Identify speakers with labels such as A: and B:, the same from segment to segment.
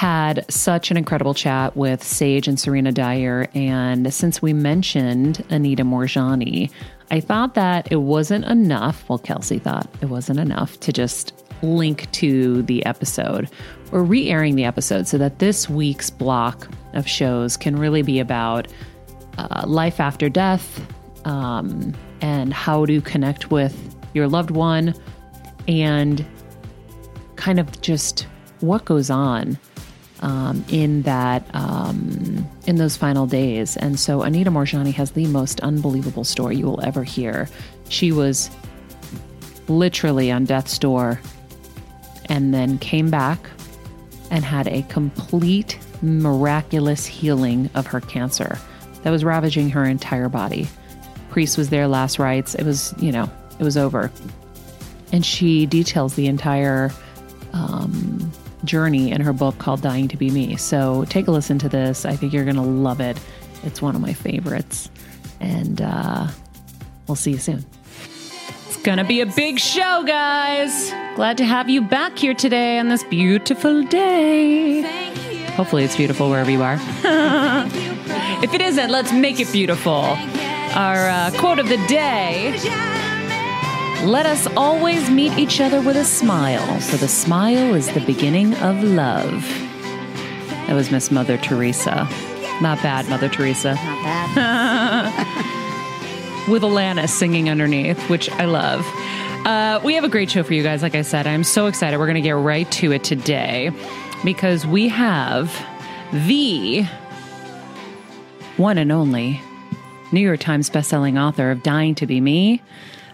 A: had such an incredible chat with Sage and Serena Dyer. And since we mentioned Anita Moorjani, I thought that it wasn't enough. Well, Kelsey thought it wasn't enough to just link to the episode. We're re airing the episode so that this week's block of shows can really be about uh, life after death um, and how to connect with your loved one and kind of just what goes on um, in that um, in those final days. And so Anita Moorjani has the most unbelievable story you will ever hear. She was literally on death's door and then came back and had a complete miraculous healing of her cancer that was ravaging her entire body. Priest was there last rites. It was, you know, it was over. And she details the entire um, journey in her book called Dying to Be Me. So take a listen to this. I think you're going to love it. It's one of my favorites. And uh, we'll see you soon. It's going to be a big show, guys. Glad to have you back here today on this beautiful day. Hopefully, it's beautiful wherever you are. if it isn't, let's make it beautiful. Our uh, quote of the day Let us always meet each other with a smile, for the smile is the beginning of love. That was Miss Mother Teresa. Not bad, Mother Teresa.
B: Not bad.
A: with Alanis singing underneath, which I love. Uh, we have a great show for you guys. Like I said, I'm so excited. We're going to get right to it today because we have the one and only New York Times bestselling author of Dying to Be Me.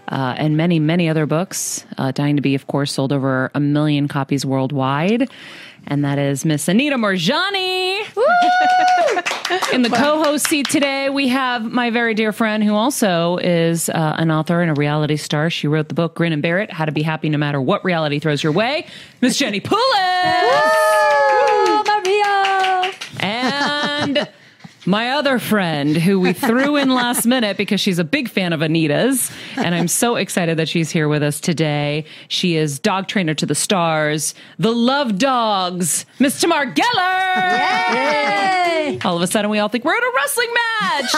A: Uh, and many, many other books. Uh, Dying to Be, of course, sold over a million copies worldwide. And that is Miss Anita Moorjani. In the co host seat today, we have my very dear friend who also is uh, an author and a reality star. She wrote the book Grin and Bear It How to Be Happy No Matter What Reality Throws Your Way, Miss Jenny Poulos.
B: Maria.
A: And
B: my other friend who we threw in last minute because she's a big fan of Anita's. And I'm so excited that she's here with us today. She is dog trainer to the stars, the love dogs, Miss Tamar Geller. Yay! All of a sudden, we all think we're in a wrestling match.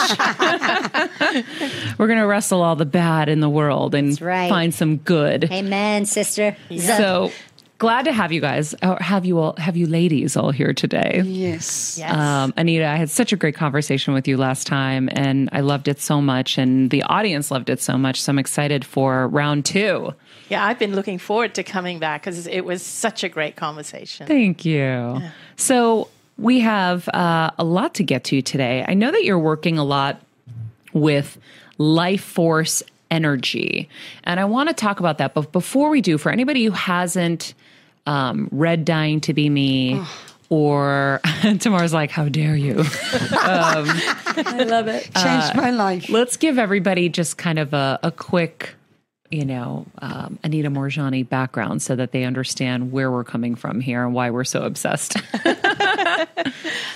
B: we're going to wrestle all the bad in the world and
C: right.
B: find some good.
C: Amen, sister.
B: So glad to have you guys, or have you all, have you ladies all here today.
D: Yes.
A: Yes.
B: Um, Anita, I had such a great conversation with you last time, and I loved it so much, and the audience loved it so much. So I'm excited for round two.
D: Yeah, I've been looking forward to coming back because it was such a great conversation.
B: Thank you. So we have uh, a lot to get to today. I know that you're working a lot with life force energy, and I want to talk about that. But before we do, for anybody who hasn't um, read Dying to Be Me, or Tamara's like, how dare you?
C: I love it.
D: Uh,
E: Changed my life.
B: Let's give everybody just kind of a, a quick, you know, um, Anita Moorjani background so that they understand where we're coming from here and why we're so obsessed.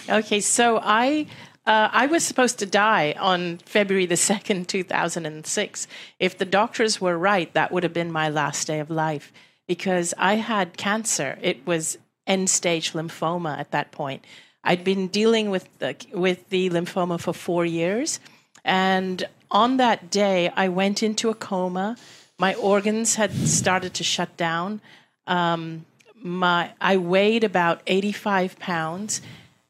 D: Okay, so I uh, I was supposed to die on February the second, two thousand and six. If the doctors were right, that would have been my last day of life because I had cancer. It was end stage lymphoma at that point. I'd been dealing with the with the lymphoma for four years, and on that day, I went into a coma. My organs had started to shut down. Um, my I weighed about eighty five pounds.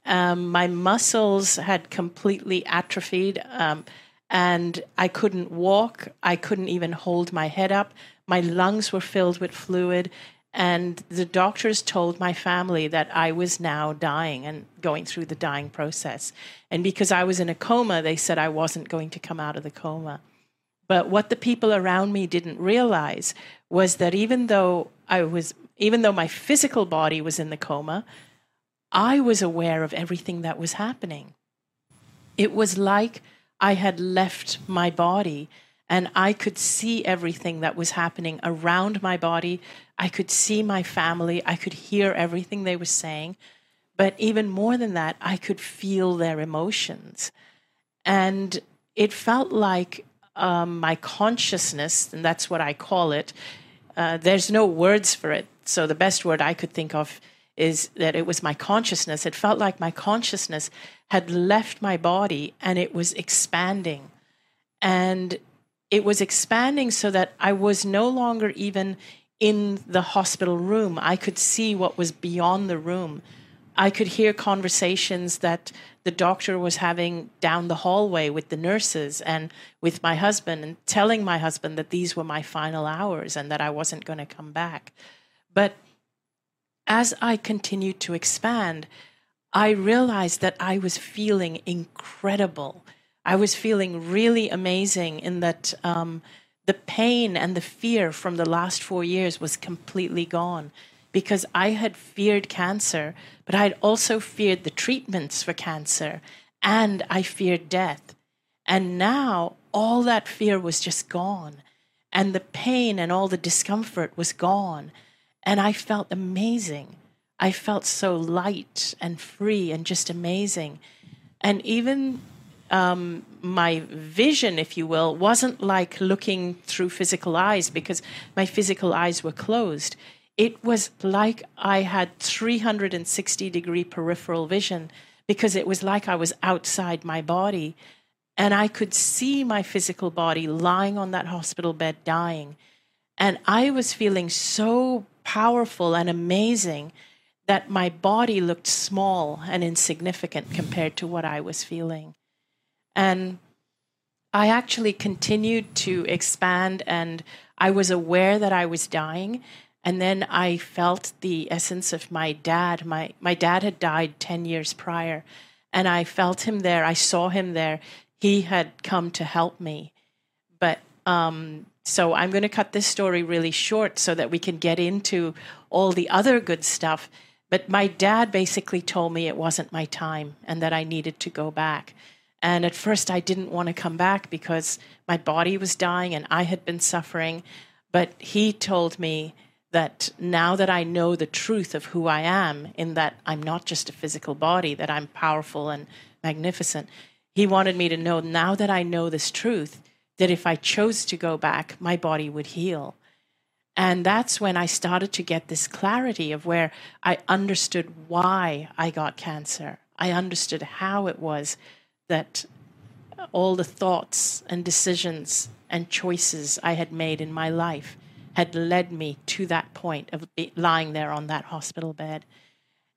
D: Um, my muscles had completely atrophied, um, and I couldn't walk. I couldn't even hold my head up. My lungs were filled with fluid, and the doctors told my family that I was now dying and going through the dying process. And because I was in a coma, they said I wasn't going to come out of the coma. But what the people around me didn't realize was that even though I was, even though my physical body was in the coma, I was aware of everything that was happening. It was like I had left my body and I could see everything that was happening around my body. I could see my family. I could hear everything they were saying. But even more than that, I could feel their emotions. And it felt like um, my consciousness, and that's what I call it. Uh, there's no words for it. So the best word I could think of is that it was my consciousness. It felt like my consciousness had left my body and it was expanding. And it was expanding so that I was no longer even in the hospital room. I could see what was beyond the room. I could hear conversations that the doctor was having down the hallway with the nurses and with my husband, and telling my husband that these were my final hours and that I wasn't going to come back. But as I continued to expand, I realized that I was feeling incredible. I was feeling really amazing in that um, the pain and the fear from the last four years was completely gone because I had feared cancer, but I had also feared the treatments for cancer and I feared death. And now all that fear was just gone, and the pain and all the discomfort was gone. And I felt amazing. I felt so light and free and just amazing. And even um, my vision, if you will, wasn't like looking through physical eyes because my physical eyes were closed. It was like I had 360 degree peripheral vision because it was like I was outside my body and I could see my physical body lying on that hospital bed dying. And I was feeling so powerful and amazing that my body looked small and insignificant compared to what I was feeling. And I actually continued to expand, and I was aware that I was dying. And then I felt the essence of my dad. My, my dad had died 10 years prior, and I felt him there. I saw him there. He had come to help me. But um, so I'm going to cut this story really short so that we can get into all the other good stuff. But my dad basically told me it wasn't my time and that I needed to go back. And at first, I didn't want to come back because my body was dying and I had been suffering. But he told me that now that I know the truth of who I am, in that I'm not just a physical body, that I'm powerful and magnificent. He wanted me to know now that I know this truth, that if I chose to go back, my body would heal. And that's when I started to get this clarity of where I understood why I got cancer. I understood how it was that all the thoughts and decisions and choices I had made in my life had led me to that point of lying there on that hospital bed.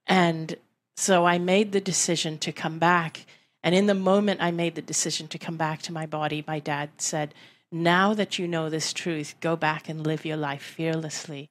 D: And so I made the decision to come back. And in the moment I made the decision to come back to my body, my dad said, Now that you know this truth, go back and live your life fearlessly.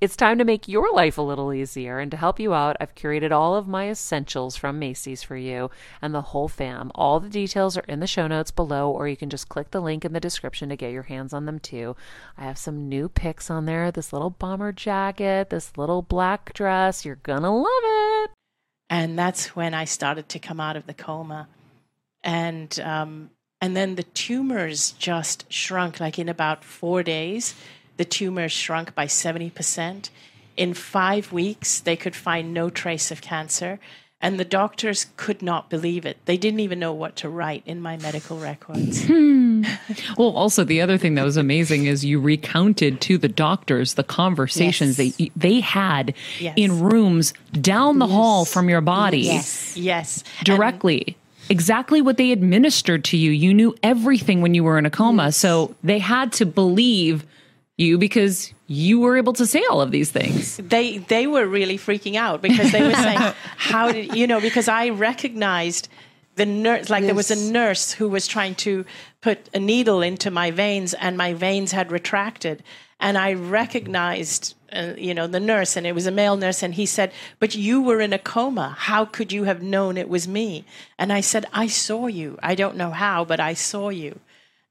A: it's time to make your life a little easier. And to help you out, I've curated all of my essentials from Macy's for you and the whole fam. All the details are in the show notes below, or you can just click the link in the description to get your hands on them too. I have some new picks on there this little bomber jacket, this little black dress. You're to love it.
D: And that's when I started to come out of the coma. And, um, and then the tumors just shrunk like in about four days the tumor shrunk by 70%. In five weeks, they could find no trace of cancer. And the doctors could not believe it. They didn't even know what to write in my medical records.
B: Hmm. well, also the other thing that was amazing is you recounted to the doctors the conversations yes. they they had yes. in rooms down the yes. hall from your body.
D: Yes, yes,
B: directly. And exactly what they administered to you. You knew everything when you were in a coma. So they had to believe you because you were able to say all of these things.
D: They they were really freaking out because they were saying, "How did you know?" Because I recognized the nurse, like yes. there was a nurse who was trying to put a needle into my veins, and my veins had retracted, and I recognized. Uh, you know the nurse and it was a male nurse and he said but you were in a coma how could you have known it was me and i said i saw you i don't know how but i saw you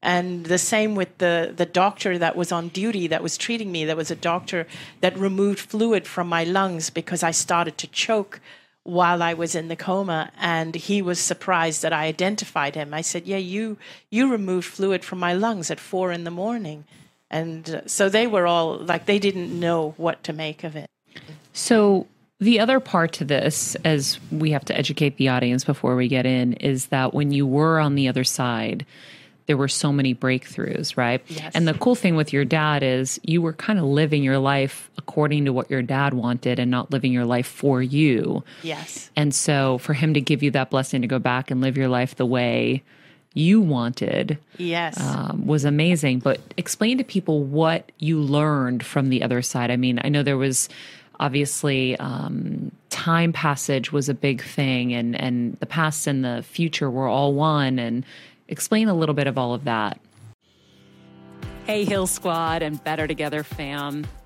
D: and the same with the, the doctor that was on duty that was treating me. There was a doctor that removed fluid from my lungs because I started to choke while I was in the coma. And he was surprised that I identified him. I said, Yeah, you, you removed fluid from my lungs at four in the morning. And uh, so they were all like, they didn't know what to make of it.
B: So the other part to this, as we have to educate the audience before we get in, is that when you were on the other side, there were so many breakthroughs, right? Yes. And the cool thing with your dad is you were kind of living your life according to what your dad wanted and not living your life for you.
D: Yes.
B: And so for him to give you that blessing to go back and live your life the way you wanted
D: yes
B: um, was amazing but explain to people what you learned from the other side i mean i know there was obviously um, time passage was a big thing and and the past and the future were all one and Explain a little bit of all of that.
A: Hey, Heal Squad and Better Together fam.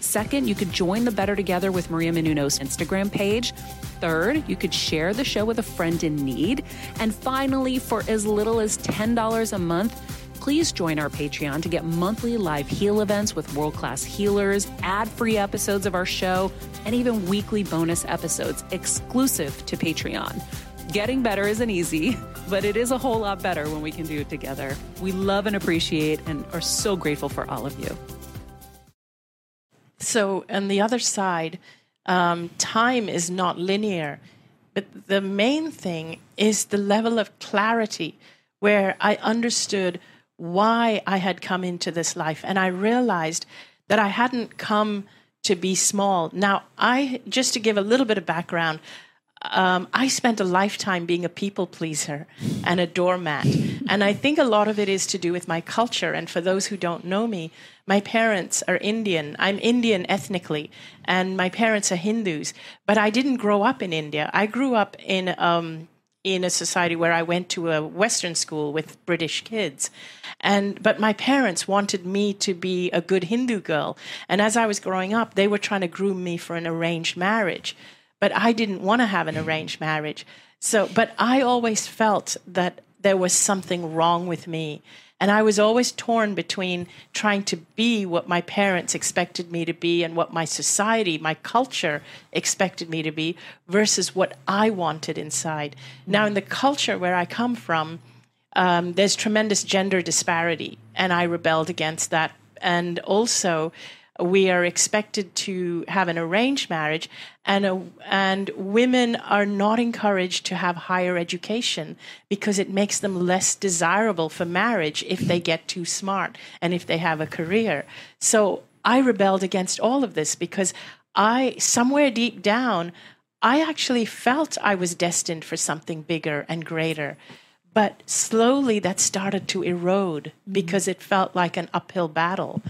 A: Second, you could join the Better Together with Maria Menounos Instagram page. Third, you could share the show with a friend in need. And finally, for as little as $10 a month, please join our Patreon to get monthly live heal events with world class healers, ad free episodes of our show, and even weekly bonus episodes exclusive to Patreon. Getting better isn't easy, but it is a whole lot better when we can do it together. We love and appreciate and are so grateful for all of you.
D: So, on the other side, um, time is not linear, but the main thing is the level of clarity where I understood why I had come into this life. And I realized that I hadn't come to be small. Now, I, just to give a little bit of background, um, I spent a lifetime being a people pleaser and a doormat. And I think a lot of it is to do with my culture. And for those who don't know me, my parents are Indian. I'm Indian ethnically, and my parents are Hindus. But I didn't grow up in India. I grew up in um, in a society where I went to a Western school with British kids. And but my parents wanted me to be a good Hindu girl. And as I was growing up, they were trying to groom me for an arranged marriage. But I didn't want to have an arranged marriage. So but I always felt that there was something wrong with me. And I was always torn between trying to be what my parents expected me to be and what my society, my culture expected me to be versus what I wanted inside. Now, in the culture where I come from, um, there's tremendous gender disparity, and I rebelled against that. And also, we are expected to have an arranged marriage, and a, and women are not encouraged to have higher education because it makes them less desirable for marriage if they get too smart and if they have a career. So I rebelled against all of this because I somewhere deep down I actually felt I was destined for something bigger and greater. But slowly that started to erode mm-hmm. because it felt like an uphill battle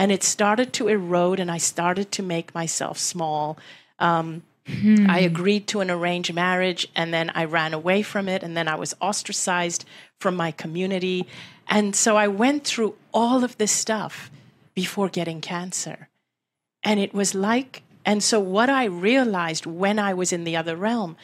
D: and it started to erode and i started to make myself small. Um, hmm. i agreed to an arranged marriage and then i ran away from it and then i was ostracized from my community. And so i went through all of this stuff before getting cancer. And it was like and so what i realized when i was in the other realm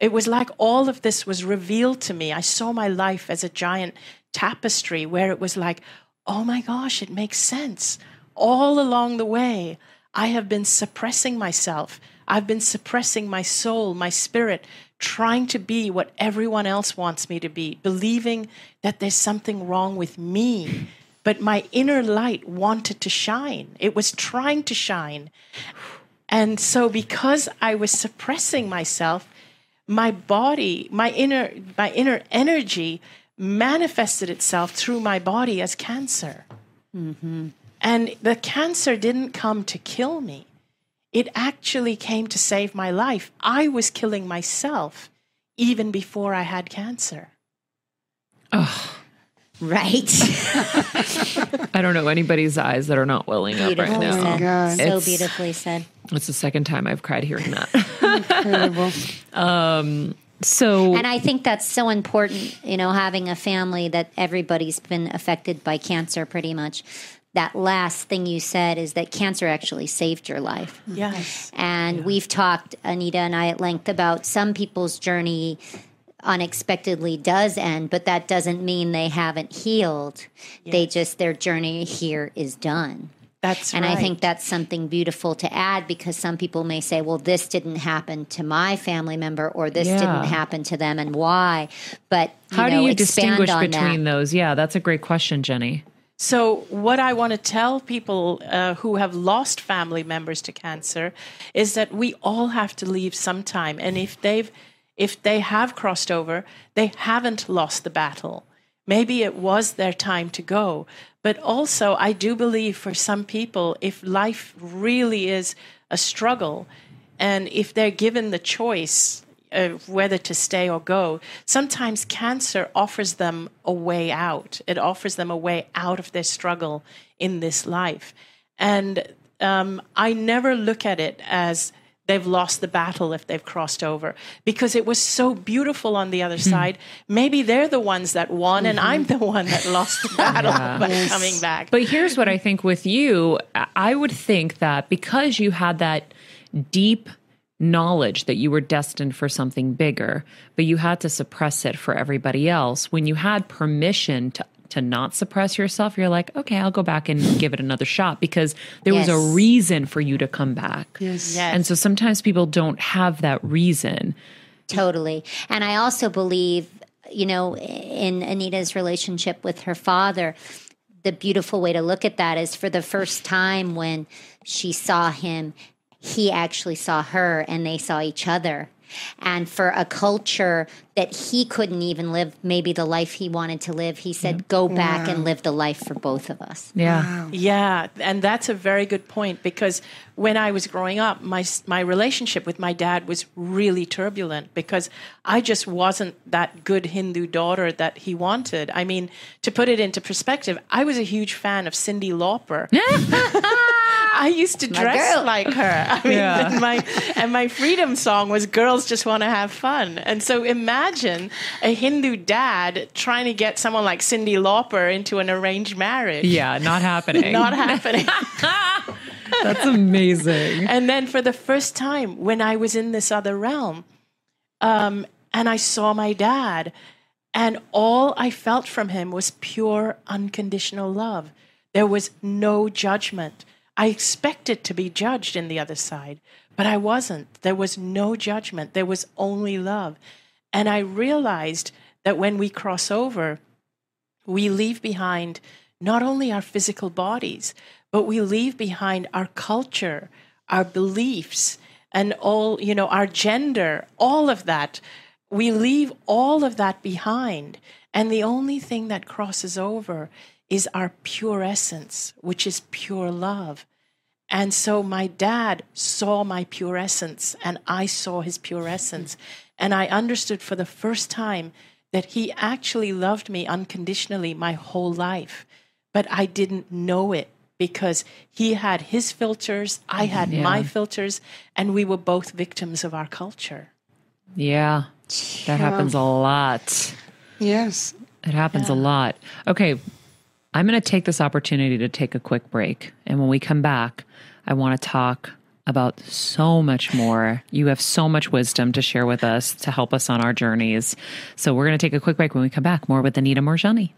D: it was like all of this was revealed to me. I saw my life as a giant tapestry where it was like oh my gosh it makes sense all along the way, I have been suppressing myself. I've been suppressing my soul, my spirit, trying to be what everyone else wants me to be, believing that there's something wrong with me. But my inner light wanted to shine, it was trying to shine. And so, because I was suppressing myself, my body, my inner, my inner energy manifested itself through my body as cancer. Mm-hmm. And the cancer didn't come to kill me, it actually came to save my life. I was killing myself even before I had cancer.
B: Oh.
C: Right.
B: I don't know anybody's eyes that are not welling up right now.
C: Said. So it's, beautifully said.
B: It's the second time I've cried hearing that. Incredible. Um, so
C: and i think that's so important you know having a family that everybody's been affected by cancer pretty much that last thing you said is that cancer actually saved your life. Mm-hmm.
D: Yes.
C: And yeah. we've talked, Anita and I, at length about some people's journey unexpectedly does end, but that doesn't mean they haven't healed. Yes. They just, their journey here is done.
D: That's
C: and
D: right.
C: I think that's something beautiful to add because some people may say, well, this didn't happen to my family member or this yeah. didn't happen to them and why. But
B: how
C: know,
B: do you distinguish between
C: that.
B: those? Yeah, that's a great question, Jenny.
D: So, what I want to tell people uh, who have lost family members to cancer is that we all have to leave sometime, and if they've if they have crossed over, they haven't lost the battle. Maybe it was their time to go. But also, I do believe for some people, if life really is a struggle, and if they're given the choice of whether to stay or go, sometimes cancer offers them a way out. It offers them a way out of their struggle in this life. And um, I never look at it as they've lost the battle if they've crossed over because it was so beautiful on the other mm. side. Maybe they're the ones that won, mm-hmm. and I'm the one that lost the battle yeah. by yes. coming back.
B: But here's what I think with you I would think that because you had that deep knowledge that you were destined for something bigger, but you had to suppress it for everybody else. When you had permission to to not suppress yourself, you're like, okay, I'll go back and give it another shot because there yes. was a reason for you to come back.
D: Yes.
B: yes. And so sometimes people don't have that reason.
C: Totally. And I also believe, you know, in Anita's relationship with her father, the beautiful way to look at that is for the first time when she saw him he actually saw her and they saw each other. And for a culture that he couldn't even live maybe the life he wanted to live, he said, go back and live the life for both of us.
B: Yeah.
D: Yeah, and that's a very good point because when I was growing up, my my relationship with my dad was really turbulent because I just wasn't that good Hindu daughter that he wanted. I mean, to put it into perspective, I was a huge fan of Cyndi Lauper. I used to dress
C: girl.
D: like her. I mean,
B: Yeah.
D: and my and my freedom song was "Girls Just Want to Have Fun." And so imagine a Hindu dad trying to get someone like Cyndi Lauper into an arranged marriage.
B: Yeah, not happening.
D: Not happening.
B: That's amazing.
D: and then for the first time, when I was in this other realm, um, and I saw my dad, and all I felt from him was pure, unconditional love. There was no judgment. I expected to be judged in the other side, but I wasn't. There was no judgment. There was only love. And I realized that when we cross over, we leave behind not only our physical bodies, but we leave behind our culture, our beliefs, and all, you know, our gender, all of that. We leave all of that behind. And the only thing that crosses over is our pure essence, which is pure love. And so my dad saw my pure essence, and I saw his pure essence. And I understood for the first time that he actually loved me unconditionally my whole life. But I didn't know it because he had his filters, I had my filters, and we were both victims of our culture.
B: Yeah. That happens a lot.
E: Yes.
B: It happens a lot. Okay. I'm going to take this opportunity to take a quick break. And when we come back, I want to talk about so much more. You have so much wisdom to share with us to help us on our journeys. So we're going to take a quick break when we come back. More with Anita Moorjani.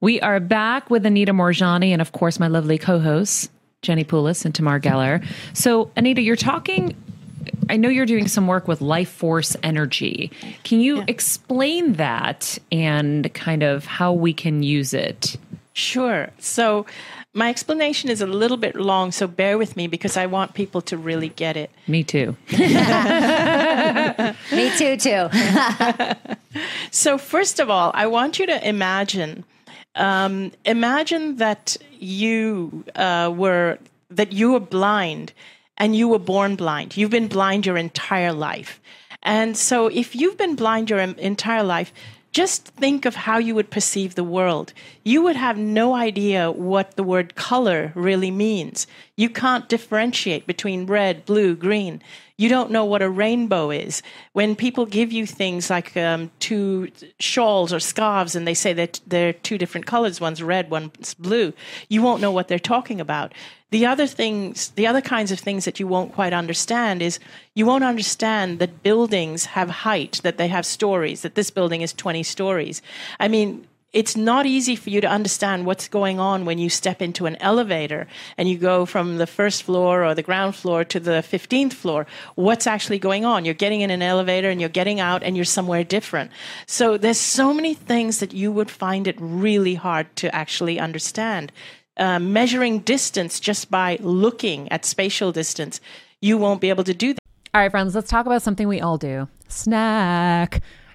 B: We are back with Anita Moorjani and, of course, my lovely co hosts, Jenny Poulos and Tamar Geller. So, Anita, you're talking I know you're doing some work with life force energy. Can you explain that and kind of how we can use it?
D: Sure. So, my explanation is a little bit long, so bear with me because I want people to really get it.
B: Me too.
C: Me too, too.
D: So, first of all, I want you to imagine um, imagine that you uh, were that you were blind and you were born blind. You've been blind your entire life. And so, if you've been blind your entire life, just think of how you would perceive the world. You would have no idea what the word color really means. You can't differentiate between red, blue, green. You don't know what a rainbow is. When people give you things like um, two shawls or scarves and they say that they're two different colors, one's red, one's blue, you won't know what they're talking about. The other things, the other kinds of things that you won't quite understand is you won't understand that buildings have height, that they have stories, that this building is 20 stories. I mean, it's not easy for you to understand what's going on when you step into an elevator and you go from the first floor or the ground floor to the 15th floor. What's actually going on? You're getting in an elevator and you're getting out and you're somewhere different. So there's so many things that you would find it really hard to actually understand. Uh, measuring distance just by looking at spatial distance, you won't be able to do that.
A: All right, friends, let's talk about something we all do snack.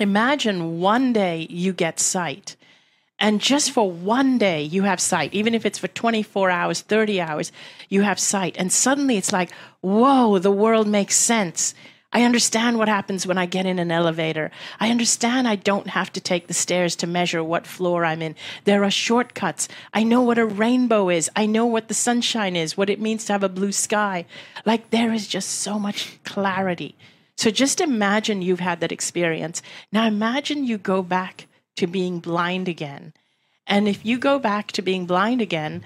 D: imagine one day you get sight And just for one day, you have sight. Even if it's for 24 hours, 30 hours, you have sight. And suddenly it's like, whoa, the world makes sense. I understand what happens when I get in an elevator. I understand I don't have to take the stairs to measure what floor I'm in. There are shortcuts. I know what a rainbow is. I know what the sunshine is, what it means to have a blue sky. Like there is just so much clarity. So just imagine you've had that experience. Now imagine you go back to being blind again. And if you go back to being blind again,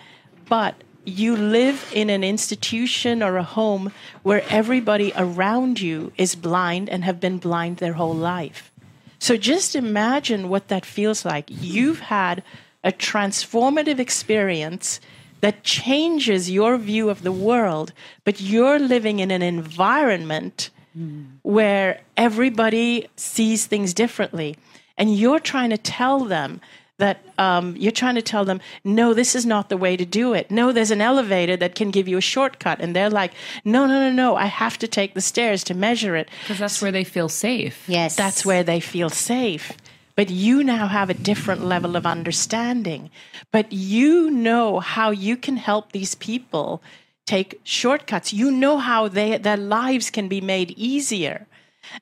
D: but you live in an institution or a home where everybody around you is blind and have been blind their whole life. So just imagine what that feels like. You've had a transformative experience that changes your view of the world, but you're living in an environment mm. where everybody sees things differently. And you're trying to tell them that um, you're trying to tell them, no, this is not the way to do it. No, there's an elevator that can give you a shortcut. And they're like, no, no, no, no, I have to take the stairs to measure it.
B: Because that's where they feel safe.
C: Yes.
D: That's where they feel safe. But you now have a different level of understanding. But you know how you can help these people take shortcuts. You know how they, their lives can be made easier.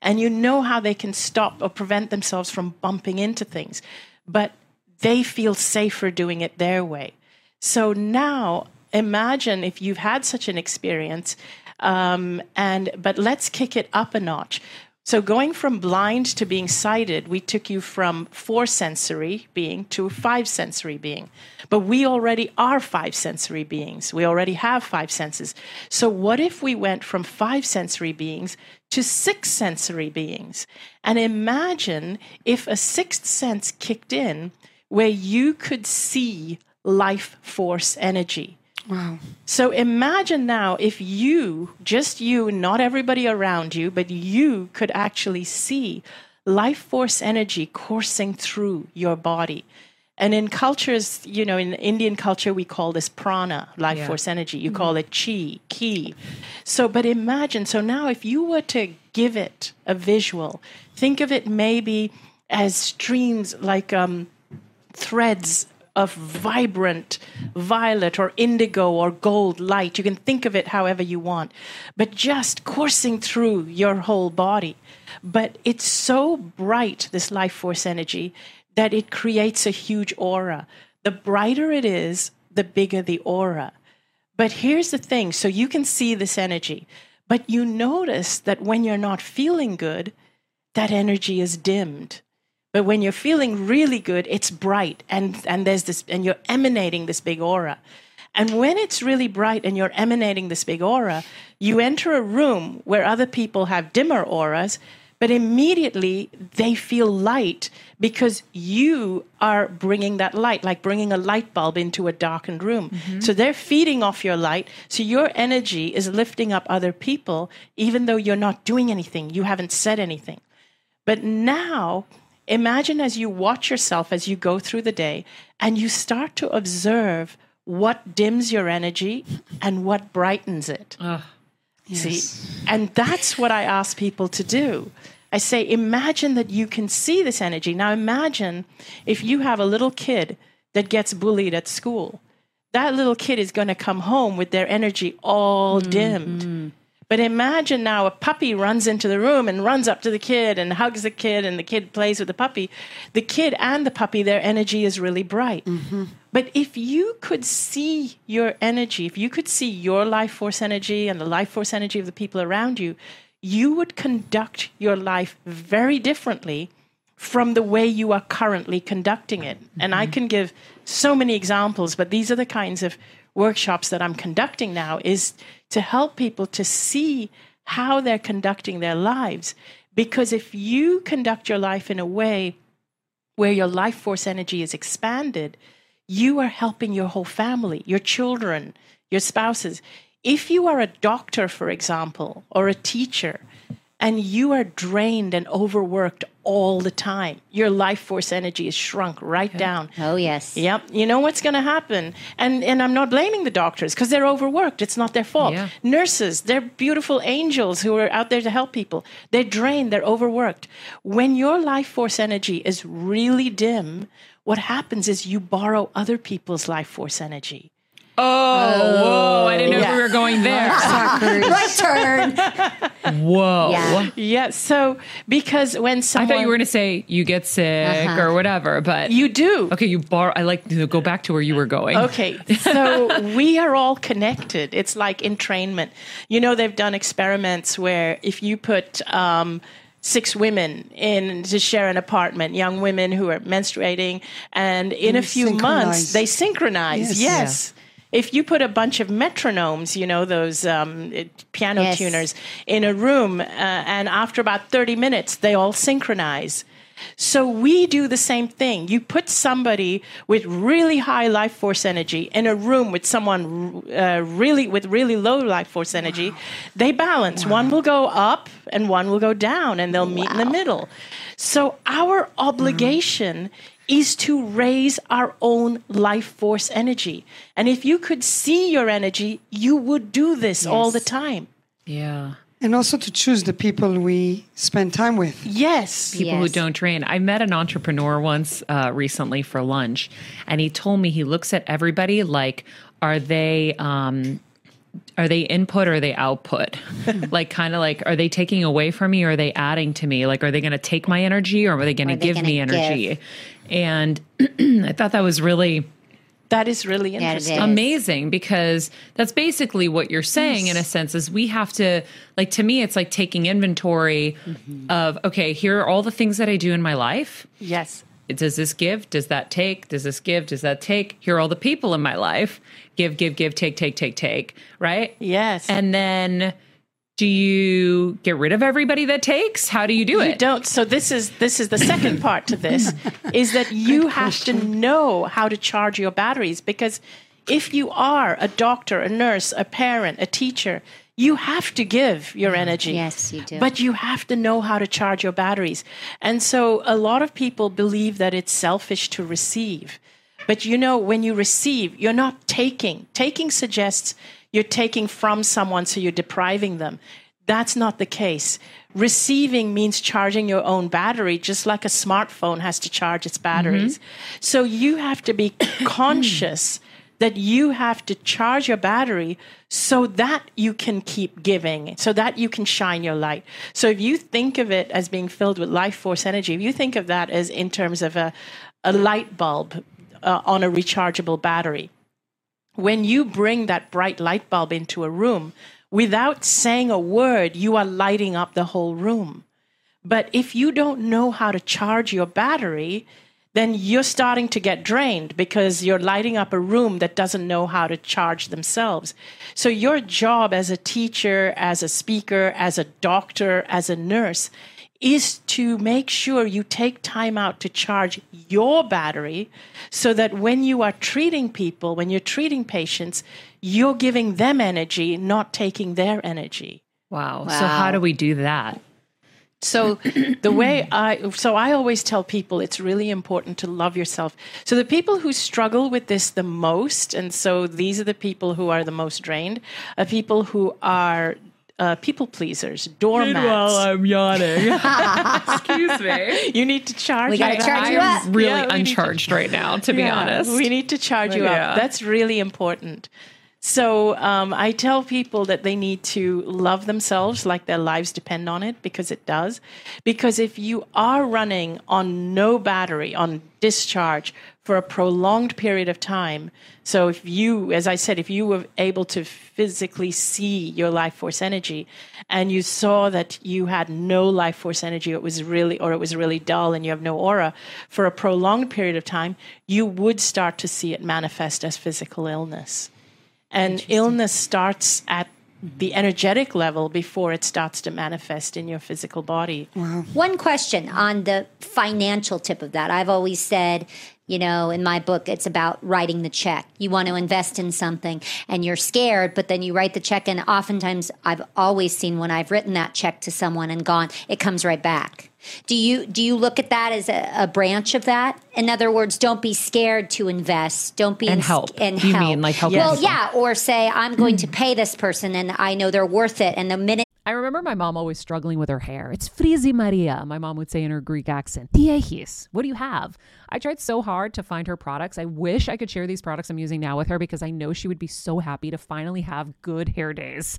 D: And you know how they can stop or prevent themselves from bumping into things. But they feel safer doing it their way. So now imagine if you've had such an experience, um, and but let's kick it up a notch. So going from blind to being sighted, we took you from four sensory being to five sensory being. But we already are five sensory beings. We already have five senses. So what if we went from five sensory beings to six sensory beings? And imagine if a sixth sense kicked in where you could see life force energy.
B: Wow.
D: So imagine now if you, just you, not everybody around you, but you could actually see life force energy coursing through your body. And in cultures, you know, in Indian culture, we call this prana, life yeah. force energy. You mm-hmm. call it chi, ki. So, but imagine, so now if you were to give it a visual, think of it maybe as streams like, um, threads of vibrant violet or indigo or gold light. You can think of it however you want, but just coursing through your whole body. But it's so bright, this life force energy, that it creates a huge aura. The brighter it is, the bigger the aura. But here's the thing so you can see this energy, but you notice that when you're not feeling good, that energy is dimmed. But when you're feeling really good, it's bright and, and there's this and you're emanating this big aura. And when it's really bright and you're emanating this big aura, you enter a room where other people have dimmer auras, but immediately they feel light because you are bringing that light, like bringing a light bulb into a darkened room. Mm-hmm. So they're feeding off your light. So your energy is lifting up other people, even though you're not doing anything, you haven't said anything. But now Imagine as you watch yourself as you go through the day and you start to observe what dims your energy and what brightens it. yes. See? And that's what I ask people to do. I say, imagine that you can see this energy. Now, imagine if you have a little kid that gets bullied at school. That little kid is going to come home with their energy all mm-hmm. dimmed. But imagine now a puppy runs into the room and runs up to the kid and hugs the kid, and the kid plays with the puppy. The kid and the puppy, their energy is really bright. Mm-hmm. But if you could see your energy, if you could see your life force energy and the life force energy of the people around you, you would conduct your life very differently from the way you are currently conducting it. Mm-hmm. And I mm-hmm. can give so many examples, but these are the kinds of workshops that I'm conducting now is to help people to see how they're conducting their lives. Because if you conduct your life in a way where your life force energy is expanded, you are helping your whole family, your children, your spouses. If you are a doctor, for example, or a teacher, and you are drained and overworked all the time. Your life force energy is shrunk right down.
C: Oh yes.
D: Yep. You know what's going to happen. And and I'm not blaming the doctors because they're overworked. It's not their fault. Yeah. Nurses, they're beautiful angels who are out there to help people. They're drained, they're overworked. When your life force energy is really dim, what happens is you borrow other people's life force energy.
B: Oh, whoa! I didn't know
D: yeah.
B: we were going there.
C: right turn.
B: Whoa!
C: Yeah.
D: Yeah. So because when
B: I thought you were going to say you get sick
C: Uh-huh.
B: or whatever, but
D: you do.
B: okay, you borrow. I like to go back to where you were going.
D: Okay, so we are all connected. It's like entrainment. You know, they've done experiments where if you put um, six women in to share an apartment, young women who are menstruating, and in a few months they synchronize.
E: Yes.
D: Yes. If you put a bunch of metronomes, you know, those um, piano
C: Yes.
D: tuners, in a room, uh, and after about 30 minutes, they all synchronize. So we do the same thing. You put somebody with really high life force energy in a room with someone uh, really with really low life force energy, they balance. One will go up and one will go down, and they'll meet in the middle. So our obligation is to raise our own life force energy. And if you could see your energy, you would do this all the time.
B: Yeah.
E: And also to choose the people we spend time with.
D: Yes.
B: people who don't train. I met an entrepreneur once uh, recently for lunch, and he told me he looks at everybody like, are they um, are they input or are they output? like, kind of like, are they taking away from me or are they adding to me? Like, are they going to take my energy or are they going to give me
C: gonna
B: energy?
C: give?
B: And I thought that was really
D: That is really
C: it
D: interesting.
C: is.
B: amazing because that's basically what you're saying in a sense is we have to like to me it's like taking inventory mm-hmm. of okay here are all the things that i do in my life.
D: Yes.
B: does this give? Does that take? Does this give? Does that take? Here are all the people in my life. Give give give take take take take right?
D: Yes.
B: and then do you get rid of everybody that takes? How do you do
D: you
B: it?
D: don't. So this is this is the second part to this is that you have to know how to charge your batteries because if you are a doctor a nurse a parent a teacher you have to give your mm-hmm. energy.
C: Yes, you do.
D: but you have to know how to charge your batteries. And so a lot of people believe that it's selfish to receive. But you know when you receive you're not taking. Taking suggests you're taking from someone so you're depriving them that's not the case. Receiving means charging your own battery, just like a smartphone has to charge its batteries. So you have to be conscious that you have to charge your battery so that you can keep giving, so that you can shine your light. So if you think of it as being filled with life force energy, if you think of that as in terms of a, a light bulb uh, on a rechargeable battery, when you bring that bright light bulb into a room, without saying a word, you are lighting up the whole room. But if you don't know how to charge your battery, then you're starting to get drained because you're lighting up a room that doesn't know how to charge themselves. So, your job as a teacher, as a speaker, as a doctor, as a nurse is to make sure you take time out to charge your battery so that when you are treating people, when you're treating patients, you're giving them energy, not taking their energy.
B: wow so how do we do that
D: So the way I so I always tell people it's really important to love yourself. So the people who struggle with this the most, and so these are the people who are the most drained, are people who are uh, people pleasers, doormats.
B: i'm yawning excuse me
D: you need to charge.
C: We gotta
D: your
C: charge you up.
B: I'm really
D: Yeah, we need to-
B: uncharged right now, to be honest.
D: We need to charge you
B: Yeah.
D: up. That's really important. So um, I tell people that they need to love themselves like their lives depend on it because it does. Because if you are running on no battery, on discharge for a prolonged period of time, so if you, as I said, if you were able to physically see your life force energy and you saw that you had no life force energy, it was really, or it was really dull and you have no aura for a prolonged period of time, you would start to see it manifest as physical illness. And illness starts at the energetic level before it starts to manifest in your physical body.
C: One question on the financial tip of that. I've always said, you know, in my book, it's about writing the check. You want to invest in something and you're scared, but then you write the check. And oftentimes, I've always seen when I've written that check to someone and gone, it comes right back. Do you do you look at that as a, a branch of that? In other words, don't be scared to invest. Don't be
B: And
C: in-
B: help.
C: And
B: You
C: help.
B: mean like help
C: Well,
B: people.
C: yeah, or say I'm going to pay this person and I know they're worth it. And the minute
A: I remember my mom always struggling with her hair. It's Frizi Maria, my mom would say in her Greek accent. Diehis, what do you have? I tried so hard to find her products. I wish I could share these products I'm using now with her because I know she would be so happy to finally have good hair days.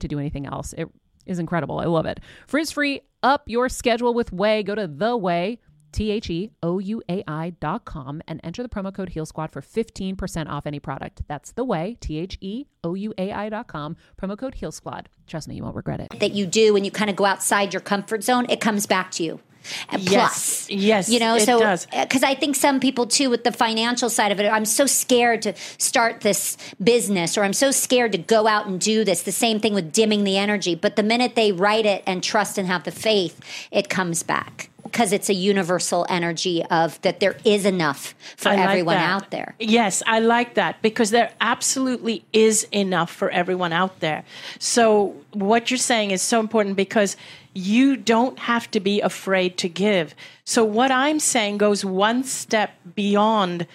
A: to do anything else. It is incredible. I love it. Frizz free, up your schedule with Ouai. Go to the Ouai. T H E O U A I dot com and enter the promo code Heal Squad for 15% off any product. That's the Ouai, T H E O U A I dot com, promo code Heal Squad. Trust me, you won't regret it.
C: that you do when you kind of go outside your comfort zone, it comes back to you. And
D: Yes.
C: plus,
D: Yes,
C: you know,
D: it
C: so because uh, I think some people too, with the financial side of it, I'm so scared to start this business, or I'm so scared to go out and do this. The same thing with dimming the energy, but the minute they write it and trust and have the faith, it comes back because it's a universal energy of that there is enough for
D: like
C: everyone
D: that.
C: out there.
D: Yes, I like that because there absolutely is enough for everyone out there. So, what you're saying is so important because you don't have to be afraid to give. So, what I'm saying goes one step beyond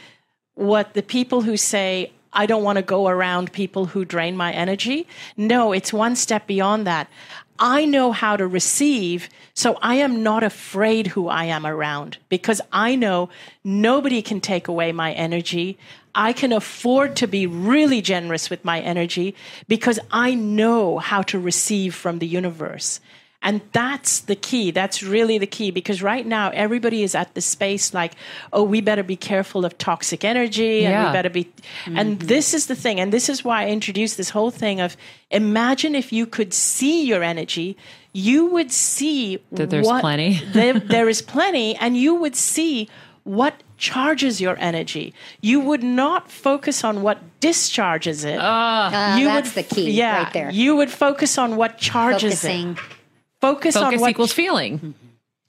D: what the people who say, I don't want to go around people who drain my energy. No, it's one step beyond that. I know how to receive, so I am not afraid who I am around because I know nobody can take away my energy. I can afford to be really generous with my energy because I know how to receive from the universe. And that's the key. That's really the key because right now everybody is at the space like, oh, we better be careful of toxic energy and
B: Yeah.
D: we better be. And this is the thing. And this is why I introduced this whole thing of imagine if you could see your energy, you would see
B: That there's
D: what-
B: plenty.
D: there, there is plenty, and you would see what charges your energy. You would not focus on what discharges it.
C: Uh,
D: you
C: that's
D: would,
C: the key
D: yeah,
C: right there.
D: You would focus on what charges it.
C: Focusing.
D: Focus, on
B: Focus
D: what
B: equals feeling.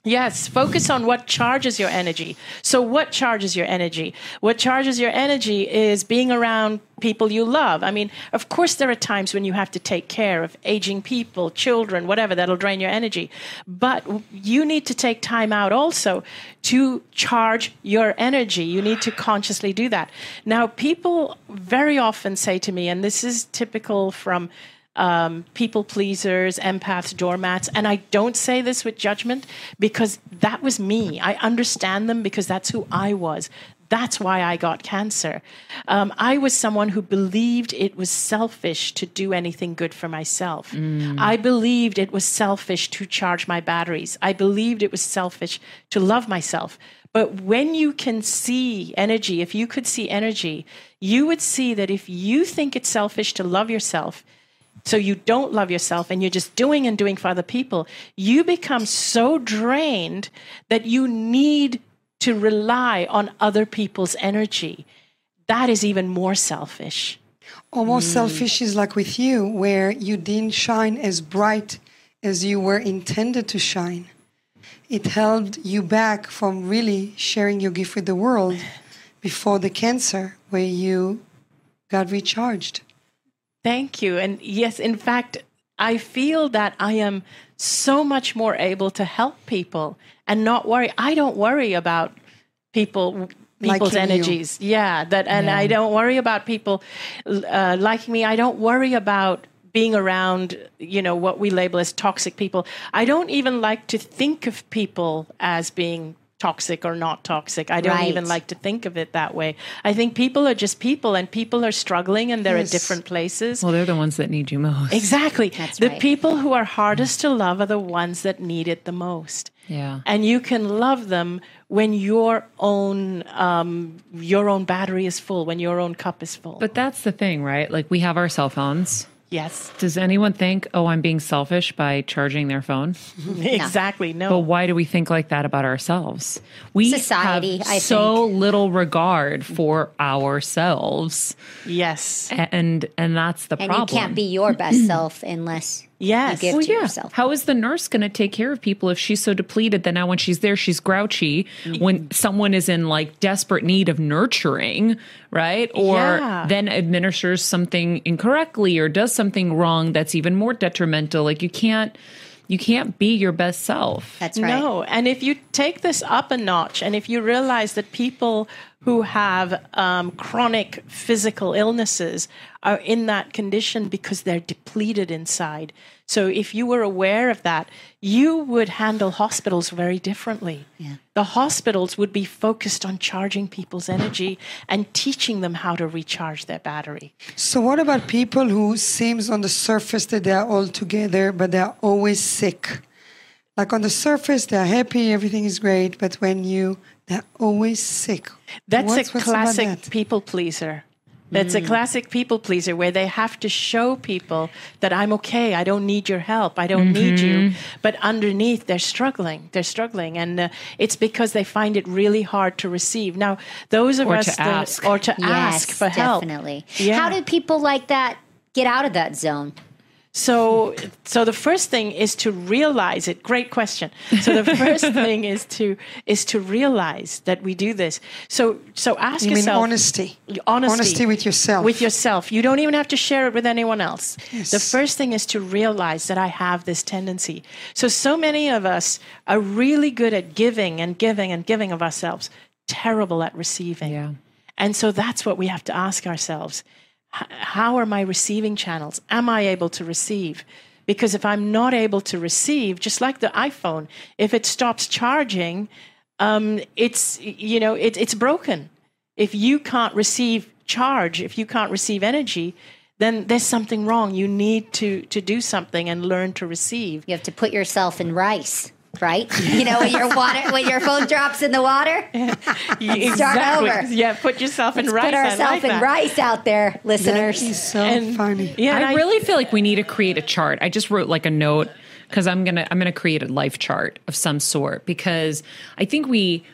D: Yes, focus on what charges your energy. So, what charges your energy? What charges your energy is being around people you love. I mean, of course, there are times when you have to take care of aging people, children, whatever, that'll drain your energy. But you need to take time out also to charge your energy. You need to consciously do that. Now, people very often say to me, and this is typical from um, people pleasers, empaths, doormats. And I don't say this with judgment because that was me. I understand them because that's who I was. That's why I got cancer. Um, I was someone who believed it was selfish to do anything good for myself. I believed it was selfish to charge my batteries. I believed it was selfish to love myself. But when you can see energy, if you could see energy, you would see that if you think it's selfish to love yourself, so you don't love yourself and you're just doing and doing for other people, you become so drained that you need to rely on other people's energy. That is even more selfish.
E: Almost mm. selfish is like with you, where you didn't shine as bright as you were intended to shine. It held you back from really sharing your gift with the world before the cancer, where you got recharged.
D: Thank you. And yes, in fact, I feel that I am so much more able to help people and not worry. I don't worry about people people's
E: Liking you.
D: energies. Yeah, that and I don't worry about people uh, liking me. I don't worry about being around, you know, what we label as toxic people. I don't even like to think of people as being toxic or not toxic. I don't
C: Right.
D: even like to think of it that way. I think people are just people and people are struggling and they're
E: Yes.
D: at different places.
B: Well, they're the ones that need you most.
D: Exactly.
C: That's
D: the
C: right.
D: people who are hardest to love are the ones that need it the most.
B: Yeah.
D: And you can love them when your own um, your own battery is full, when your own cup is full.
B: But that's the thing, right? Like we have our cell phones.
D: Yes,
B: Does anyone think, oh, I'm being selfish by charging their phone?
D: exactly. No.
B: But why do we think like that about ourselves? We
C: Society,
B: have
C: I
B: so little regard for ourselves,
D: yes.
B: and and that's the
C: And
B: problem.
C: you can't be your best self unless
D: Yes.
C: you give
B: Well,
C: to
B: yeah.
C: yourself.
B: How is the nurse going to take care of people if she's so depleted that now when she's there, she's grouchy mm-hmm. when someone is in like desperate need of nurturing, right? Or
D: Yeah.
B: then administers something incorrectly or does something wrong that's even more detrimental. Like you can't, you can't be your best self.
C: That's right.
D: No, and if you take this up a notch, and if you realize that people who have um, chronic physical illnesses are in that condition because they're depleted inside. So if you were aware of that, you would handle hospitals very differently. The hospitals would be focused on charging people's energy and teaching them how to recharge their battery.
E: So what about people who seems on the surface that they are all together, but they are always sick? Like on the surface, they're happy, everything is great, but when you, they're always sick.
D: That's
E: What's-
D: a classic
E: that?
D: people pleaser. That's a classic people pleaser where they have to show people that I'm okay. I don't need your help. I don't need you. But underneath, they're struggling. They're struggling, and uh, it's because they find it really hard to receive. Now, those of
B: Or
D: us
B: to
D: that,
B: ask.
D: or to
C: Yes,
D: ask for help.
C: definitely.
D: Yeah.
C: How do people like that get out of that zone?
D: So, so the first thing is to realize it. Great question. So the first thing is to is to realize that we do this. So, so ask
E: You mean
D: yourself
E: honesty.
D: honesty,
E: Honesty with yourself.
D: With yourself. You don't even have to share it with anyone else. Yes. The first thing is to realize that I have this tendency. So, so many of us are really good at giving and giving and giving of ourselves, terrible at receiving.
B: Yeah.
D: And so that's what we have to ask ourselves. How are my receiving channels? Am I able to receive? Because if I'm not able to receive, just like the iPhone, if it stops charging, um, it's you know it, it's broken. If you can't receive charge, if you can't receive energy, then there's something wrong. You need to to do something and learn to receive.
C: You have to put yourself in rice, right? You know, when your water, when your phone drops in the water,
D: exactly.
C: over.
D: Yeah, put yourself in
C: let's
D: rice.
C: put ourselves
D: like
C: in
D: that.
C: rice out there,
E: that
C: listeners.
E: is so
D: And-
E: funny.
D: Yeah, and
B: I really feel like we need to create a chart. I just wrote like a note because I'm gonna I'm gonna create a life chart of some sort because I think we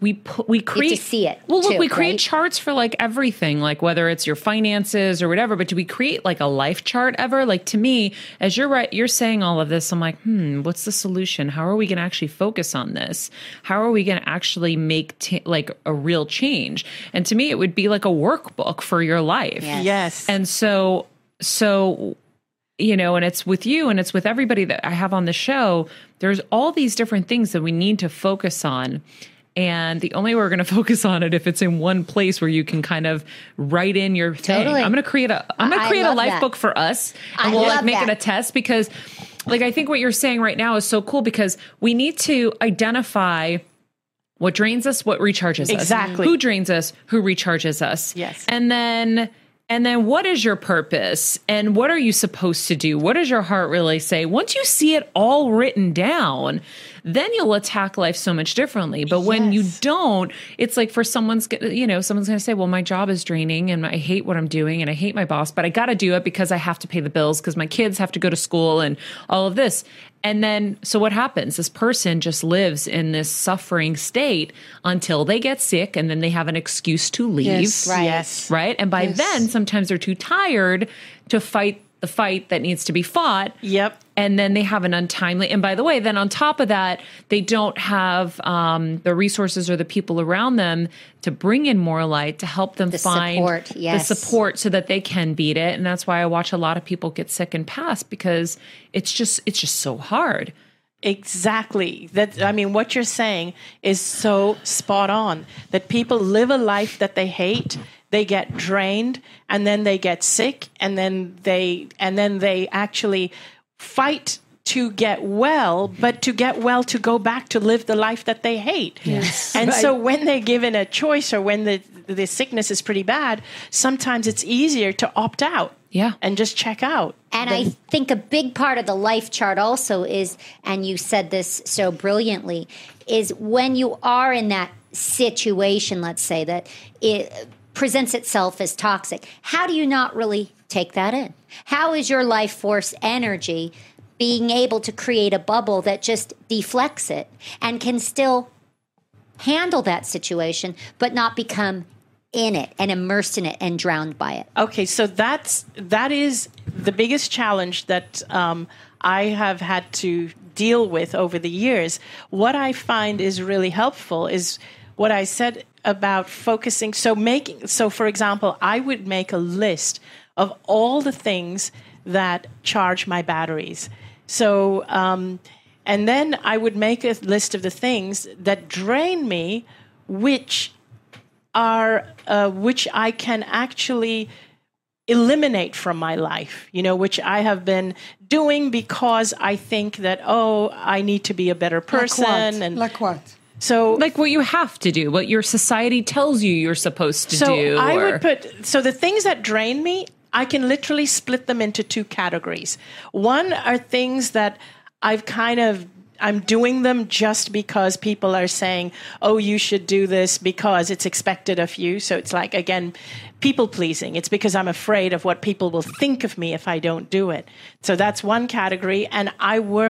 B: we put we create
C: see it,
B: Well, look,
C: too,
B: we create
C: right?
B: charts for like everything, like whether it's your finances or whatever. But do we create like a life chart ever? Like to me, as you're right, you're saying all of this. I'm like, hmm, what's the solution? How are we going to actually focus on this? How are we going to actually make t- like a real change? And to me, it would be like a workbook for your life.
C: Yes.
D: yes.
B: And so, so, you know, and it's with you and it's with everybody that I have on the show. There's all these different things that we need to focus on. And the only way we're going to focus on it if it's in one place where you can kind of write in your thing.
C: Totally.
B: I'm going to create a I'm going to create a life
C: that.
B: book for us, and
C: I
B: we'll like make it a test because, like, I think what you're saying right now is so cool because we need to identify what drains us, what recharges us.
D: Exactly.
B: Who drains us, who recharges us.
D: Yes.
B: And then and then what is your purpose and what are you supposed to do? What does your heart really say? Once you see it all written down, then you'll attack life so much differently. But when you don't, it's like for someone's you know, someone's going to say, "Well, my job is draining and I hate what I'm doing and I hate my boss, but I got to do it because I have to pay the bills because my kids have to go to school and all of this." And then, so what happens? This person just lives in this suffering state until they get sick and then they have an excuse to leave.
E: Yes.
C: Right.
D: Yes.
B: Right. And by
E: Yes.
B: then, sometimes they're too tired to fight the fight that needs to be fought.
D: Yep.
B: And then they have an untimely. And by the way, then on top of that, they don't have um, the resources or the people around them to bring in more light to help them
C: The
B: find
C: support, yes.
B: the support so that they can beat it. And that's why I watch a lot of people get sick and pass because it's just it's just so hard.
D: Exactly. That I mean, what you're saying is so spot on. That people live a life that they hate, they get drained, and then they get sick, and then they and then they actually fight to get well, but to get well to go back to live the life that they hate. Yes. And so when they're given a choice or when the the sickness is pretty bad, sometimes it's easier to opt out.
B: Yeah.
D: And just check out.
C: And I think a big part of the life chart also is, and you said this so brilliantly, is when you are in that situation, let's say, that it presents itself as toxic, how do you not really take that in? How is your life force energy being able to create a bubble that just deflects it and can still handle that situation, but not become in it and immersed in it and drowned by it?
D: Okay, so that's that is the biggest challenge that um, I have had to deal with over the years, what I find is really helpful is what I said about focusing. So making so, for example, I would make a list of all the things that charge my batteries. So, um, and then I would make a list of the things that drain me, which are uh, which I can actually eliminate from my life, you know, which I have been doing because I think that, oh, I need to be a better person.
E: Like?
D: And
E: like what?
D: So,
B: Like what you have to do, what your society tells you you're supposed to do.
D: so
B: do.
D: I
B: or-
D: would put, so the things that drain me, I can literally split them into two categories. One are things that I've kind of I'm doing them just because people are saying, "Oh, you should do this because it's expected of you." So it's like again, people pleasing. It's because I'm afraid of what people will think of me if I don't do it. So that's one category and I work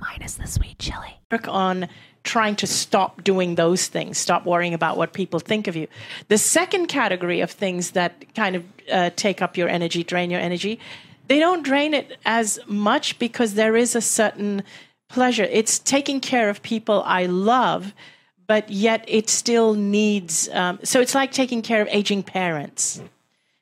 A: minus the sweet chili.
D: work on trying to stop doing those things, stop worrying about what people think of you. The second category of things that kind of uh, take up your energy, drain your energy, they don't drain it as much because there is a certain pleasure. It's taking care of people I love, but yet it still needs. Um, so it's like taking care of aging parents.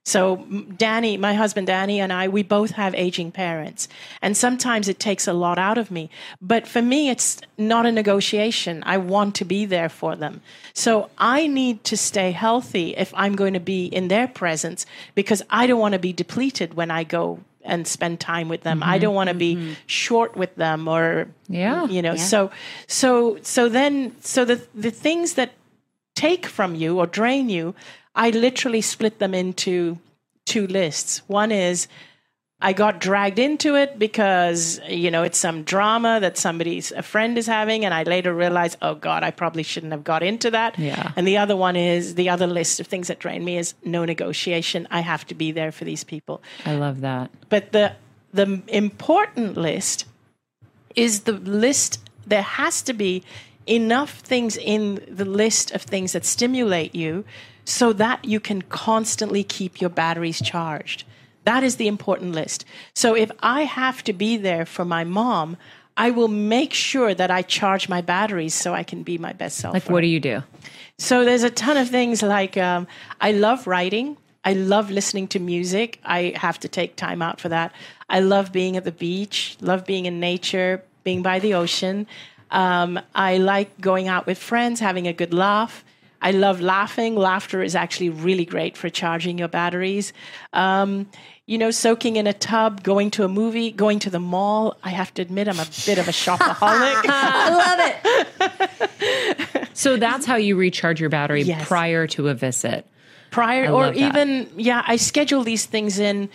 D: So Danny, my husband Danny and I, we both have aging parents. And sometimes it takes a lot out of me. But for me, it's not a negotiation. I want to be there for them. So I need to stay healthy if I'm going to be in their presence because I don't want to be depleted when I go and spend time with them. I mm-hmm. don't want to be mm-hmm. short with them or
B: Yeah.
D: you know. So so so then so the the things that take from you or drain you, I literally split them into two lists. One is I got dragged into it because you know it's some drama that somebody's a friend is having, and I later realized, oh God, I probably shouldn't have got into that.
B: Yeah.
D: And the other one is the other list of things that drain me is no negotiation. I have to be there for these people.
B: I love that.
D: But the the important list is the list. There has to be enough things in the list of things that stimulate you, so that you can constantly keep your batteries charged. That is the important list. So if I have to be there for my mom, I will make sure that I charge my batteries so I can be my best self.
B: Like, what do you do?
D: So there's a ton of things like um, I love writing. I love listening to music. I have to take time out for that. I love being at the beach, love being in nature, being by the ocean. Um, I like going out with friends, having a good laugh. I love laughing. Laughter is actually really great for charging your batteries. Um, you know, soaking in a tub, going to a movie, going to the mall. I have to admit, I'm a bit of a shopaholic.
C: I love it.
B: So that's how you recharge your battery
D: Yes.
B: prior to a visit.
D: prior
B: I
D: or
B: that.
D: even yeah i schedule these things in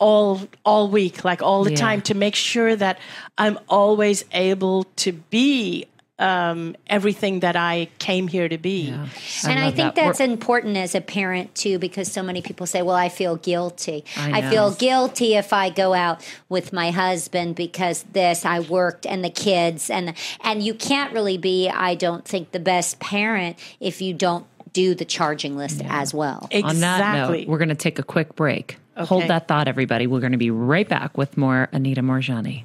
D: all all week like all the
B: Yeah.
D: time to make sure that i'm always able to be um, everything that i came here to be
C: and I think
B: that.
C: that's
B: We're-
C: important as a parent too, because so many people say, "Well, I feel guilty.
B: I
C: I, feel guilty if I go out with my husband because this I worked and the kids and and you can't really be, I don't think, the best parent if you don't do the charging list as well.
D: exactly
B: On that note, we're going to take a quick break. Hold that thought, everybody. We're going to be right back with more Anita Moorjani.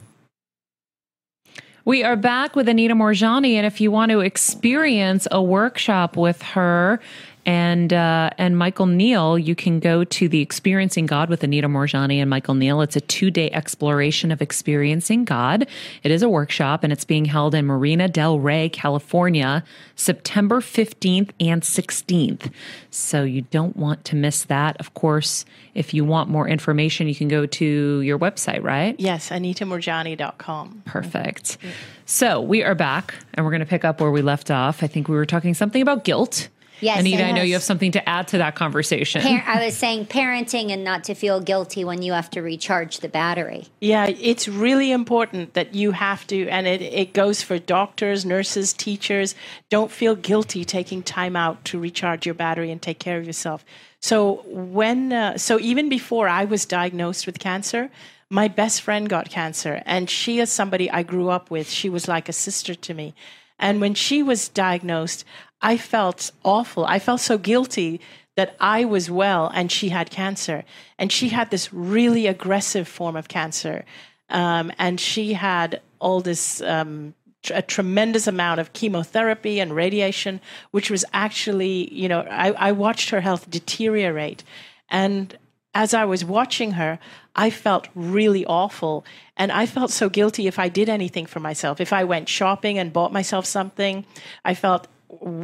B: We are back with Anita Moorjani, and if you want to experience a workshop with her, And uh, and Michael Neill, you can go to the Experiencing God with Anita Moorjani and Michael Neill. It's a two day exploration of experiencing God. It is a workshop and it's being held in Marina Del Rey, California, September 15th and 16th. So you don't want to miss that. Of course, if you want more information, you can go to your website, right?
D: Yes, anitamoorjani.com.
B: Perfect. So we are back and we're going to pick up where we left off. I think we were talking something about guilt.
C: Yes,
B: Anita, I know you have something to add to that conversation.
C: Par- I was saying parenting and not to feel guilty when you have to recharge the battery.
D: Yeah, it's really important that you have to, and it, it goes for doctors, nurses, teachers. Don't feel guilty taking time out to recharge your battery and take care of yourself. So when, uh, so even before I was diagnosed with cancer, my best friend got cancer, and she is somebody I grew up with. She was like a sister to me. And when she was diagnosed, I felt awful. I felt so guilty that I was well and she had cancer. And she had this really aggressive form of cancer. Um, and she had all this, um, tr- a tremendous amount of chemotherapy and radiation, which was actually, you know, I, I watched her health deteriorate. And as I was watching her, I felt really awful. And I felt so guilty if I did anything for myself. If I went shopping and bought myself something, I felt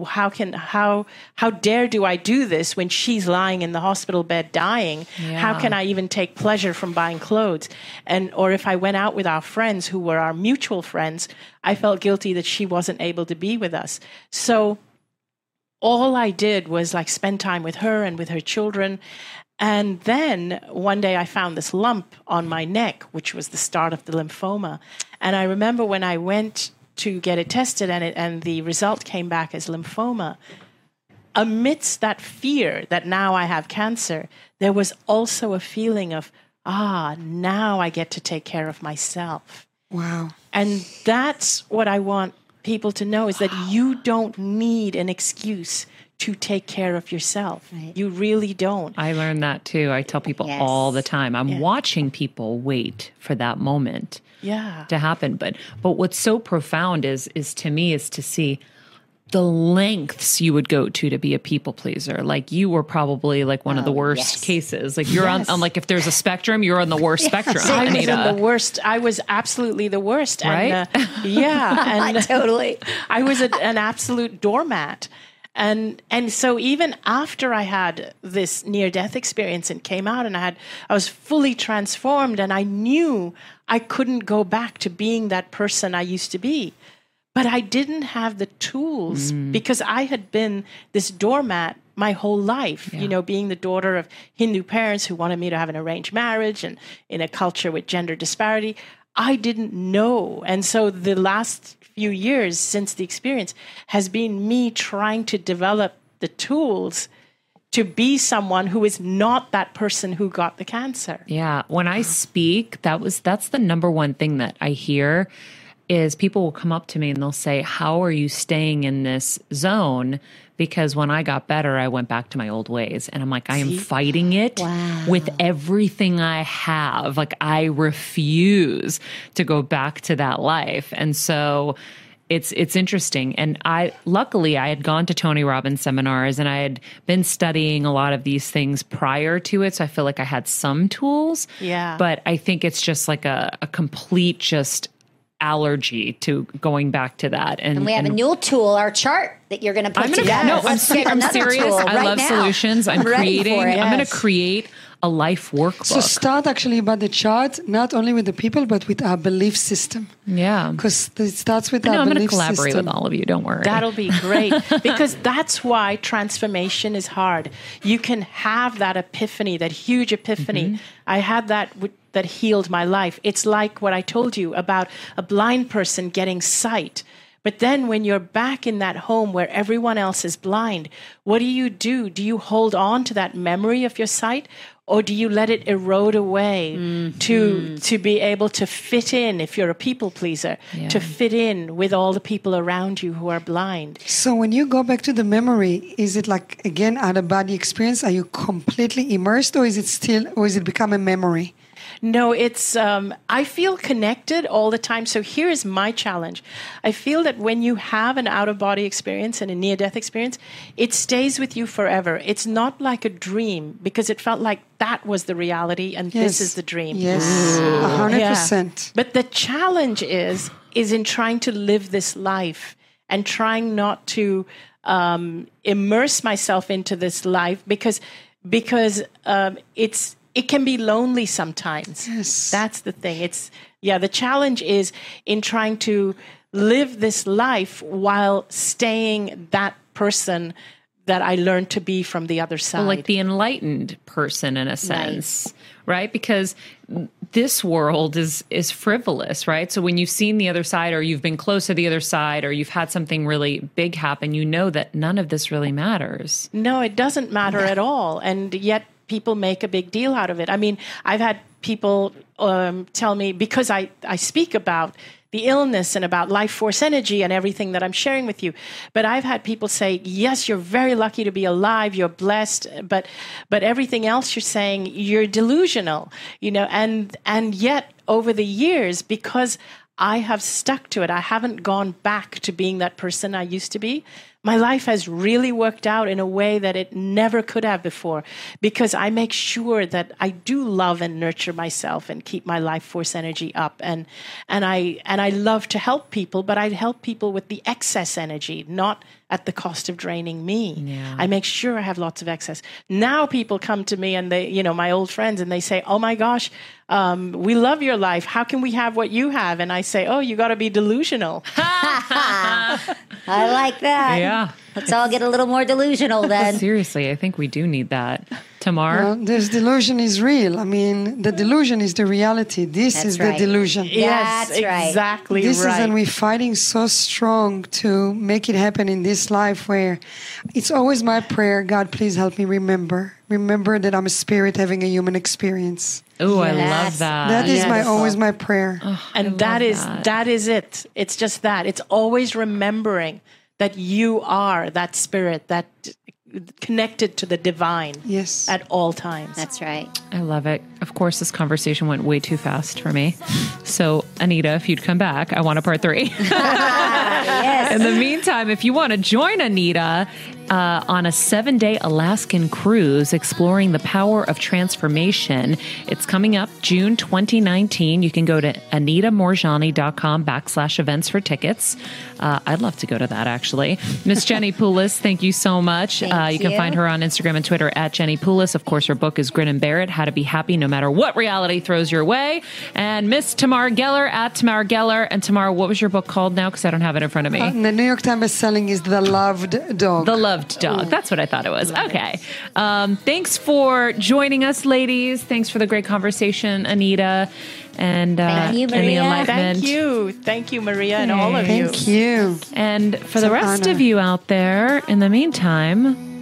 D: how can how how dare do I do this when she's lying in the hospital bed dying? How can I even take pleasure from buying clothes? And or if I went out with our friends who were our mutual friends, I felt guilty that she wasn't able to be with us. So all I did was like spend time with her and with her children. And then one day I found this lump on my neck, which was the start of the lymphoma. And I remember when I went to get it tested and it and the result came back as lymphoma. Amidst that fear that now I have cancer, there was also a feeling of, ah, now I get to take care of myself.
E: Wow.
D: And that's what I want people to know is that you don't need an excuse to take care of yourself. You really don't.
B: I learned that too. I tell people
C: Yes.
B: all the time. I'm watching people wait for that moment
D: Yeah.
B: to happen. But but what's so profound is is to me is to see the lengths you would go to to be a people pleaser. Like you were probably like one of the worst
C: yes.
B: cases. Like you're
D: Yes.
B: on, on like if there's a spectrum, you're on the worst spectrum.
D: I was in
B: Anita.
D: the worst. I was absolutely the worst.
B: Right?
D: And, uh, yeah. And
C: totally.
D: I was a, an absolute doormat. And and so even after I had this near death experience and came out and I had I was fully transformed and I knew I couldn't go back to being that person I used to be. But I didn't have the tools mm. because I had been this doormat my whole life, you know, being the daughter of Hindu parents who wanted me to have an arranged marriage and in a culture with gender disparity. I didn't know. And so the last few years since the experience has been me trying to develop the tools to be someone who is not that person who got the cancer.
B: Yeah, when I speak, that was that's the number one thing that I hear is people will come up to me and they'll say, "How are you staying in this zone?" Because when I got better, I went back to my old ways, and I'm like, I am fighting it with everything I have. Like I refuse to go back to that life, and so it's it's interesting. And i luckily i had gone to tony robbins seminars and i had been studying a lot of these things prior to it. So i feel like i had some tools.
D: Yeah.
B: but i think it's just like a, a complete just allergy to going back to that and,
C: And we have a new tool, our chart that you're going to put
B: I'm gonna,
C: together.
B: no, I'm,
C: Let's
B: ser-
C: get
B: I'm serious. I
C: right
B: love
C: now.
B: solutions. I'm,
C: for
B: creating.
C: it.
B: I'm going to create a life workbook.
E: So start actually about the chart, not only with the people, but with our belief system.
B: yeah.
E: Because it starts with
B: No,
E: our
B: I'm going to
E: belief
B: collaborate
E: system.
B: with all of you. Don't worry.
D: That'll be great because that's why transformation is hard. You can have that epiphany, that huge epiphany. Mm-hmm. I had that with, that healed my life. It's like what I told you about a blind person getting sight. But then when you're back in that home where everyone else is blind, what do you do? Do you hold on to that memory of your sight or do you let it erode away mm-hmm. to to be able to fit in if you're a people pleaser, to fit in with all the people around you who are blind?
E: So when you go back to the memory, is it like again out of body experience? Are you completely immersed, or is it still, or is it become a memory?
D: No, it's, um, I feel connected all the time. So here is my challenge. I feel that when you have an out of body experience and a near death experience, it stays with you forever. It's not like a dream because it felt like that was the reality and
E: Yes.
D: this is the dream.
E: Yes, a hundred
D: Yeah.
E: percent.
D: But the challenge is is in trying to live this life and trying not to um, immerse myself into this life because because um, it's it can be lonely sometimes.
E: Yes.
D: That's the thing. It's yeah. The challenge is in trying to live this life while staying that person that I learned to be from the other side.
B: like the enlightened person in a sense right because this world is is frivolous right so when you've seen the other side or you've been close to the other side or you've had something really big happen you know that none of this really matters
D: No, it doesn't matter at all. And yet people make a big deal out of it. I mean, I've had people um, tell me because I, I speak about the illness and about life force energy and everything that I'm sharing with you. But I've had people say, yes, you're very lucky to be alive. You're blessed. But, but everything else you're saying, you're delusional, you know, and, and yet over the years, because I have stuck to it. I haven't gone back to being that person I used to be. My life has really worked out in a way that it never could have before because I make sure that I do love and nurture myself and keep my life force energy up. And and I and I love to help people but I help people with the excess energy not at the cost of draining me.
B: Yeah.
D: I make sure I have lots of excess. Now people come to me and they, you know, my old friends, and they say, "Oh my gosh, um, we love your life. How can we have what you have?" And I say, "Oh, you got to be delusional."
C: I like that.
B: yeah
C: Let's all get a little more delusional then.
B: seriously i think we do need that tamar
E: Well, this delusion is real. I mean, the delusion is the reality. This
C: That's
E: is
C: right.
E: the delusion.
D: yes,
C: That's right.
D: exactly
E: This
D: right.
E: is, and we're fighting so strong to make it happen in this life where it's always my prayer God, please help me remember. Remember that I'm a spirit having a human experience.
B: oh i love that
E: That is my always my prayer.
D: and that is
B: that.
D: that is it. It's just that. It's always remembering that you are that spirit that connected to the divine
E: Yes.
D: at all times.
C: That's right.
B: I love it. Of course, this conversation went way too fast for me. So, Anita, if you'd come back, I want a part three.
C: Yes.
B: In the meantime, if you want to join Anita uh, on a seven day Alaskan cruise exploring the power of transformation, it's coming up June 2019. You can go to anitamoorjani.com backslash events for tickets. Uh, I'd love to go to that actually. Miss Jenny Poulos, thank you so much.
C: Thank
B: uh, you can find her on Instagram and Twitter at Jenny Poulos. Of course, her book is Grin and Bear It How to Be Happy No Matter What Reality Throws Your Way. And Miss Tamar Geller at Tamar Geller. And Tamar, what was your book called now? Because I don't have it in front of me.
E: And the New York Times bestselling is The Loved Dog.
B: The Loved Dog. That's what I thought it was. Okay. Um, thanks for joining us, ladies. Thanks for the great conversation, Anita, and uh,
C: Thank you,
B: and
C: Maria.
B: enlightenment.
D: Thank you. Thank you, Maria, and all of you.
E: Thank you.
B: And for the rest
E: honor.
B: of you out there, in the meantime,